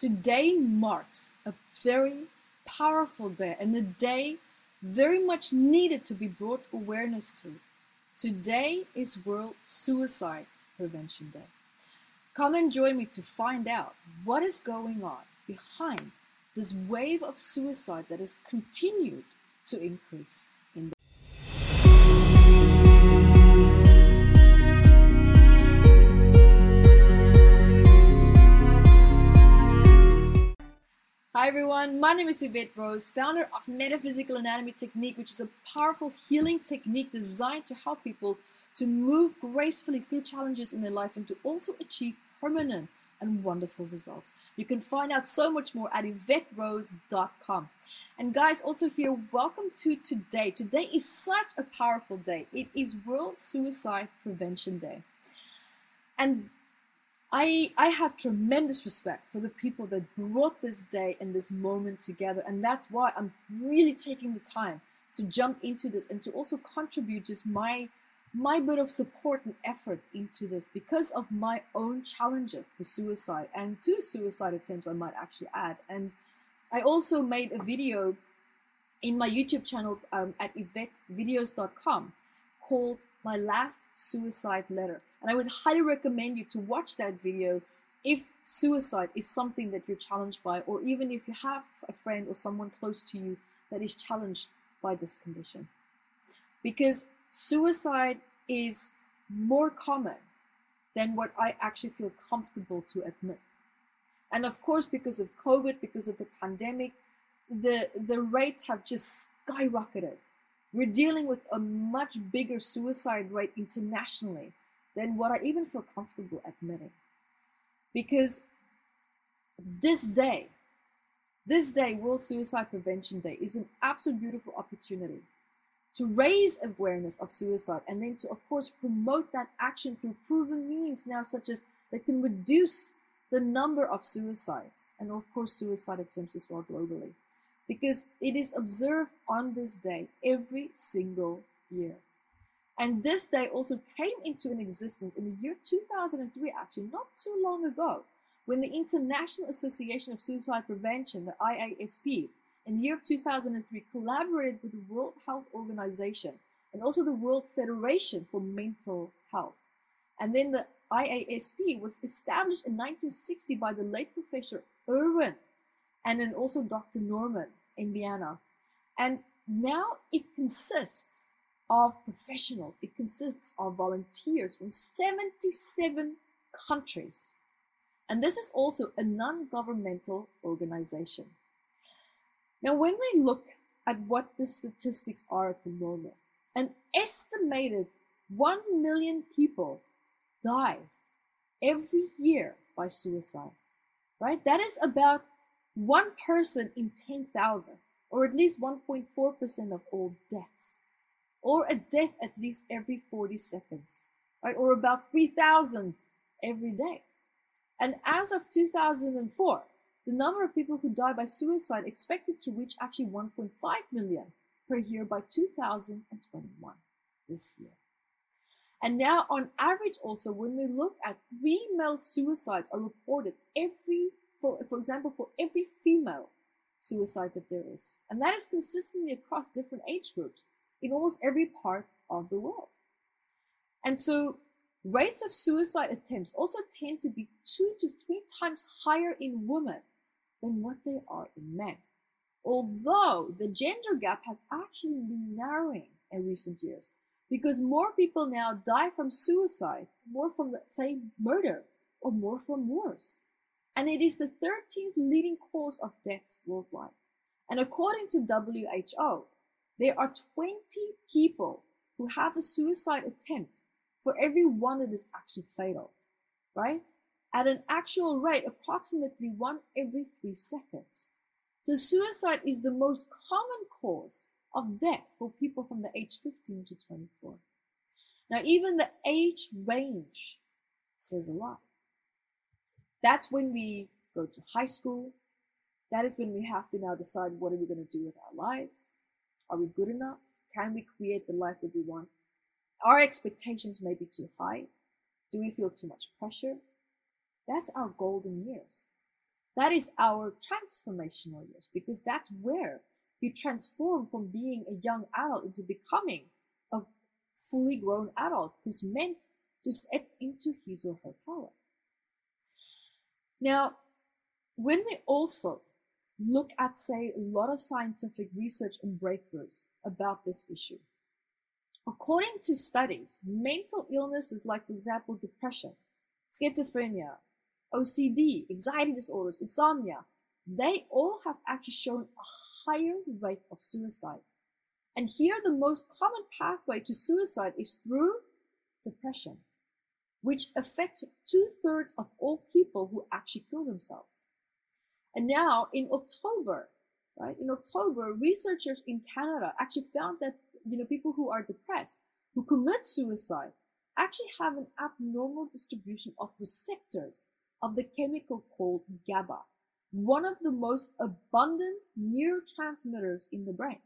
Today marks a very powerful day and a day very much needed to be brought awareness to. Today is World Suicide Prevention Day. Come and join me to find out what is going on behind this wave of suicide that has continued to increase everyone, my name is Yvette Rose, founder of Metaphysical Anatomy Technique, which is a powerful healing technique designed to help people to move gracefully through challenges in their life and to also achieve permanent and wonderful results. You can find out so much more at YvetteRose.com. And guys, also here, welcome to today. Today is such a powerful day. It is World Suicide Prevention Day. And I, I have tremendous respect for the people that brought this day and this moment together. And that's why I'm really taking the time to jump into this and to also contribute just my my bit of support and effort into this because of my own challenges with suicide and two suicide attempts I might actually add. And I also made a video in my YouTube channel um, at YvetteVideos.com called My Last Suicide Letter. And I would highly recommend you to watch that video if suicide is something that you're challenged by, or even if you have a friend or someone close to you that is challenged by this condition. Because suicide is more common than what I actually feel comfortable to admit. And of course, because of COVID, because of the pandemic, the, the rates have just skyrocketed. We're dealing with a much bigger suicide rate internationally than what I even feel comfortable admitting. Because this day, this day, World Suicide Prevention Day, is an absolute beautiful opportunity to raise awareness of suicide and then to, of course, promote that action through proven means now, such as that can reduce the number of suicides and, of course, suicide attempts as well globally because it is observed on this day every single year. And this day also came into an existence in the year 2003, actually, not too long ago, when the International Association of Suicide Prevention, the IASP, in the year of 2003 collaborated with the World Health Organization and also the World Federation for Mental Health. And then the IASP was established in 1960 by the late Professor Erwin and then also Dr. Norman in Vienna. And now it consists of professionals, it consists of volunteers from 77 countries. And this is also a non governmental organization. Now, when we look at what the statistics are at the moment, an estimated 1 million people die every year by suicide, right? That is about one person in 10,000, or at least 1.4% of all deaths, or a death at least every 40 seconds, right? Or about 3,000 every day. And as of 2004, the number of people who die by suicide expected to reach actually 1.5 million per year by 2021, this year. And now, on average, also, when we look at three male suicides are reported every for, for example, for every female suicide that there is. And that is consistently across different age groups in almost every part of the world. And so rates of suicide attempts also tend to be two to three times higher in women than what they are in men. Although the gender gap has actually been narrowing in recent years because more people now die from suicide, more from, say, murder, or more from wars and it is the 13th leading cause of deaths worldwide. And according to WHO, there are 20 people who have a suicide attempt for every one that is actually fatal, right? At an actual rate, approximately one every three seconds. So suicide is the most common cause of death for people from the age 15 to 24. Now, even the age range says a lot. That's when we go to high school. That is when we have to now decide what are we going to do with our lives? Are we good enough? Can we create the life that we want? Our expectations may be too high. Do we feel too much pressure? That's our golden years. That is our transformational years because that's where you transform from being a young adult into becoming a fully grown adult who's meant to step into his or her power. Now, when we also look at, say, a lot of scientific research and breakthroughs about this issue, according to studies, mental illnesses like, for example, depression, schizophrenia, OCD, anxiety disorders, insomnia, they all have actually shown a higher rate of suicide. And here, the most common pathway to suicide is through depression, which affects two thirds of all people who actually kill themselves. And now, in October, right, in October, researchers in Canada actually found that you know people who are depressed, who commit suicide, actually have an abnormal distribution of receptors of the chemical called GABA, one of the most abundant neurotransmitters in the brain.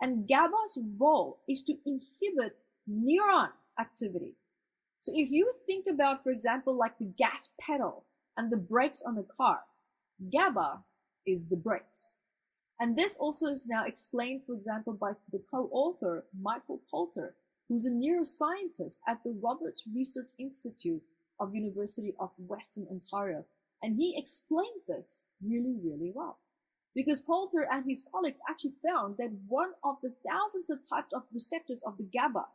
And GABA's role is to inhibit neuron activity. So if you think about, for example, like the gas pedal and the brakes on the car, GABA is the brakes. And this also is now explained, for example, by the co-author Michael Poulter, who's a neuroscientist at the Robarts Research Institute of University of Western Ontario. And he explained this really, really well. Because Poulter and his colleagues actually found that one of the thousands of types of receptors of the GABA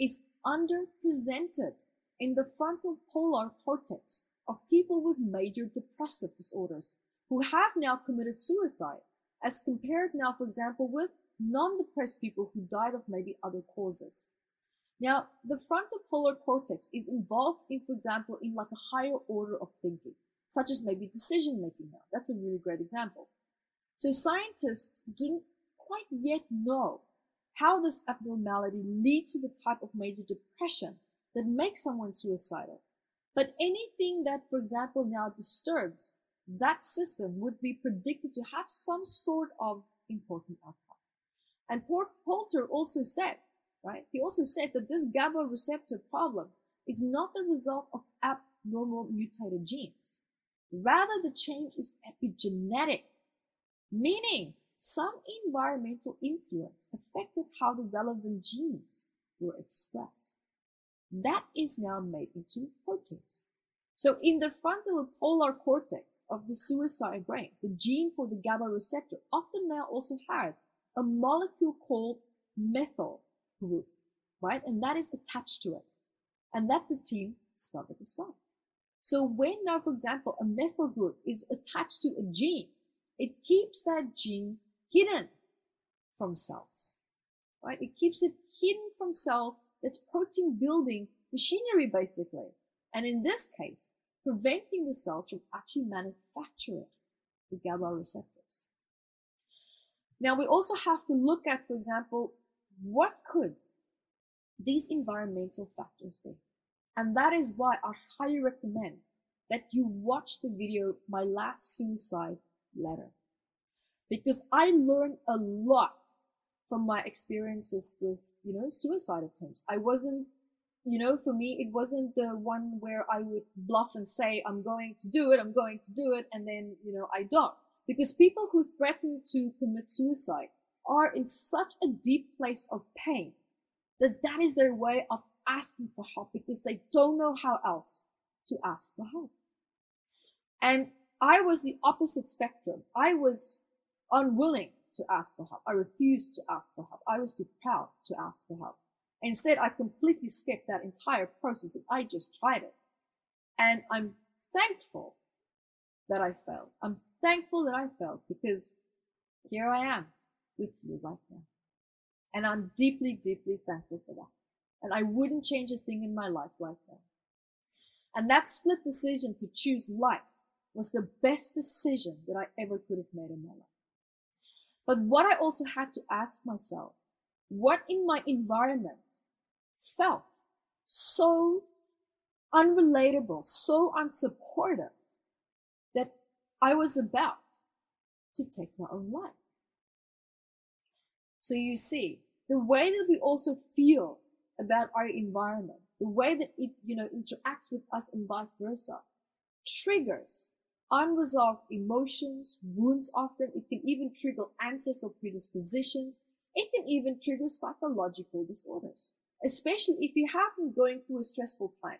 is underrepresented in the frontal polar cortex of people with major depressive disorders who have now committed suicide as compared now, for example, with non-depressed people who died of maybe other causes. Now, the frontal polar cortex is involved in, for example, in like a higher order of thinking, such as maybe decision making now. That's a really great example. So scientists don't quite yet know how this abnormality leads to the type of major depression that makes someone suicidal. But anything that, for example, now disturbs that system would be predicted to have some sort of important outcome. And Poulter also said right? He also said that this GABA receptor problem is not the result of abnormal mutated genes. Rather, the change is epigenetic, meaning some environmental influence affected how the relevant genes were expressed. That is now made into proteins. So in the frontal polar cortex of the suicide brains, the gene for the GABA receptor often now also had a molecule called methyl group, right? And that is attached to it. And that the team discovered as well. So when now, for example, a methyl group is attached to a gene, it keeps that gene hidden from cells, right? It keeps it hidden from cells. That's protein building machinery, basically. And in this case, preventing the cells from actually manufacturing the GABA receptors. Now we also have to look at, for example, what could these environmental factors be? And that is why I highly recommend that you watch the video, My Last Suicide Letter. Because I learned a lot from my experiences with, you know, suicide attempts. I wasn't, you know, for me, it wasn't the one where I would bluff and say, I'm going to do it, I'm going to do it, and then, you know, I don't. Because people who threaten to commit suicide are in such a deep place of pain that that is their way of asking for help because they don't know how else to ask for help. And I was the opposite spectrum. I was unwilling to ask for help. I refused to ask for help. I was too proud to ask for help. Instead, I completely skipped that entire process and I just tried it. And I'm thankful that I failed. I'm thankful that I failed because here I am with you right now. And I'm deeply, deeply thankful for that. And I wouldn't change a thing in my life right now. And that split decision to choose life was the best decision that I ever could have made in my life. But what I also had to ask myself, what in my environment felt so unrelatable, so unsupportive that I was about to take my own life. So you see, the way that we also feel about our environment, the way that it, you know, interacts with us and vice versa, triggers unresolved emotions, wounds often. It can even trigger ancestral predispositions. It can even trigger psychological disorders, especially if you have been going through a stressful time.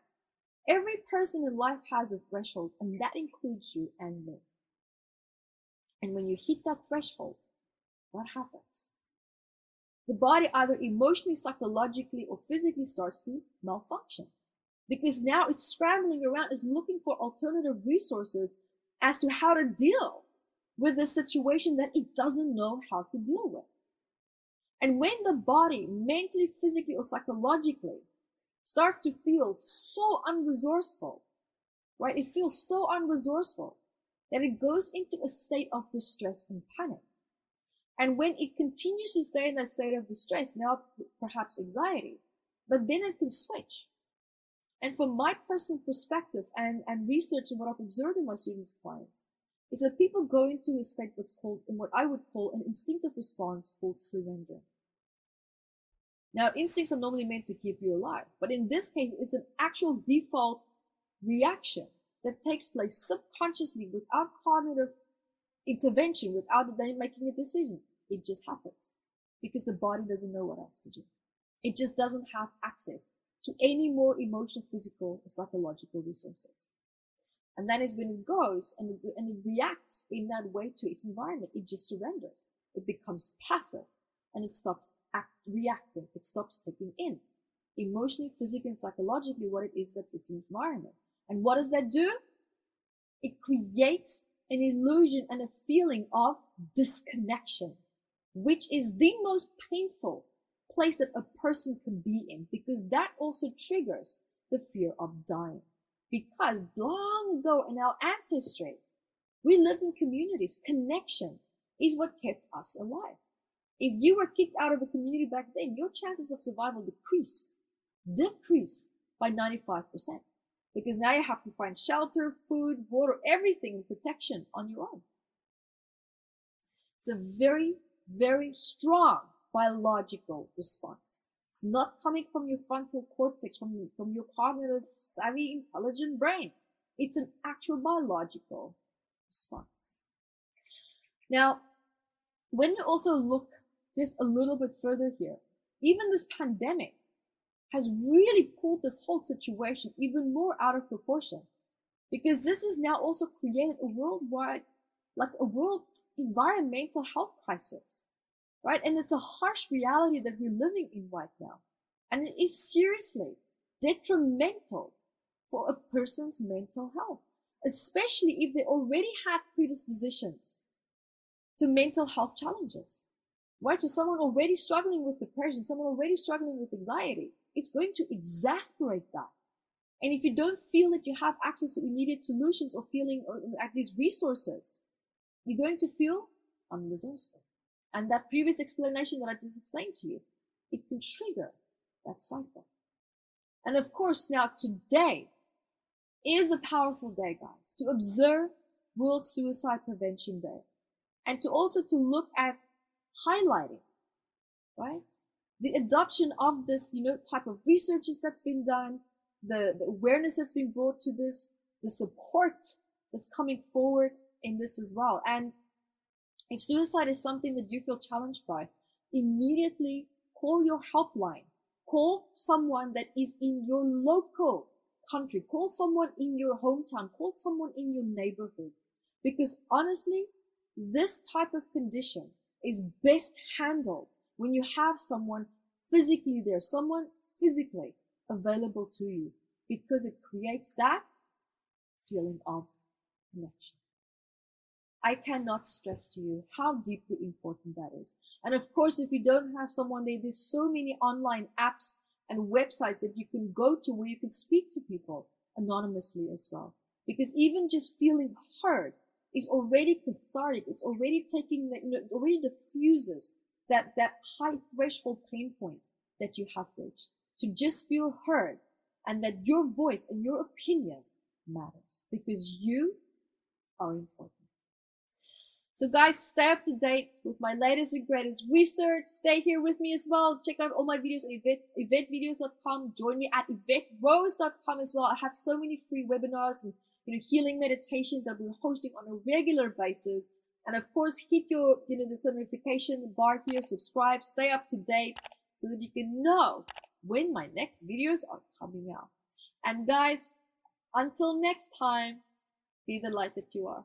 Every person in life has a threshold, and that includes you and me. And when you hit that threshold, what happens? The body either emotionally, psychologically, or physically starts to malfunction because now it's scrambling around, it's looking for alternative resources as to how to deal with the situation that it doesn't know how to deal with. And when the body, mentally, physically, or psychologically, starts to feel so unresourceful, right? It feels so unresourceful that it goes into a state of distress and panic. And when it continues to stay in that state of distress, now perhaps anxiety, but then it can switch. And from my personal perspective and, and research and what I've observed in my students' clients, is that people go into a state what's called, in what I would call an instinctive response called surrender. Now, instincts are normally meant to keep you alive, but in this case, it's an actual default reaction that takes place subconsciously without cognitive intervention, without them making a decision. It just happens because the body doesn't know what else to do. It just doesn't have access to any more emotional, physical, or psychological resources. And that is when it goes and it, and it reacts in that way to its environment. It just surrenders. It becomes passive and it stops act, reacting. It stops taking in emotionally, physically, and psychologically what it is that's its environment. And what does that do? It creates an illusion and a feeling of disconnection, which is the most painful place that a person can be in because that also triggers the fear of dying. Because long ago in our ancestry, we lived in communities. Connection is what kept us alive. If you were kicked out of a community back then, your chances of survival decreased, decreased by 95%. Because now you have to find shelter, food, water, everything, protection on your own. It's a very, very strong biological response. It's not coming from your frontal cortex, from, from your cognitive, savvy, intelligent brain. It's an actual biological response. Now, when you also look just a little bit further here, even this pandemic has really pulled this whole situation even more out of proportion because this has now also created a worldwide, like a world environmental health crisis right? And it's a harsh reality that we're living in right now. And it is seriously detrimental for a person's mental health, especially if they already had predispositions to mental health challenges, right? So someone already struggling with depression, someone already struggling with anxiety, it's going to exasperate that. And if you don't feel that you have access to immediate solutions or feeling or at least resources, you're going to feel unresourceful. And that previous explanation that I just explained to you, it can trigger that cycle. And of course, now today is a powerful day, guys, to observe World Suicide Prevention Day and to also to look at highlighting, right? The adoption of this, you know, type of researches that's been done, the, the awareness that's been brought to this, the support that's coming forward in this as well. And if suicide is something that you feel challenged by, immediately call your helpline. Call someone that is in your local country. Call someone in your hometown. Call someone in your neighborhood. Because honestly, this type of condition is best handled when you have someone physically there, someone physically available to you, because it creates that feeling of connection. I cannot stress to you how deeply important that is. And of course, if you don't have someone there, there's so many online apps and websites that you can go to where you can speak to people anonymously as well. Because even just feeling heard is already cathartic. It's already taking that, you know, already diffuses that, that high threshold pain point that you have reached. To just feel heard and that your voice and your opinion matters because you are important. So guys, stay up to date with my latest and greatest research. Stay here with me as well. Check out all my videos on Yvette, YvetteVideos.com. Join me at YvetteRose.com as well. I have so many free webinars and you know, healing meditations that we're hosting on a regular basis. And of course, hit your, you know, the notification bar here, subscribe, stay up to date so that you can know when my next videos are coming out. And guys, until next time, be the light that you are.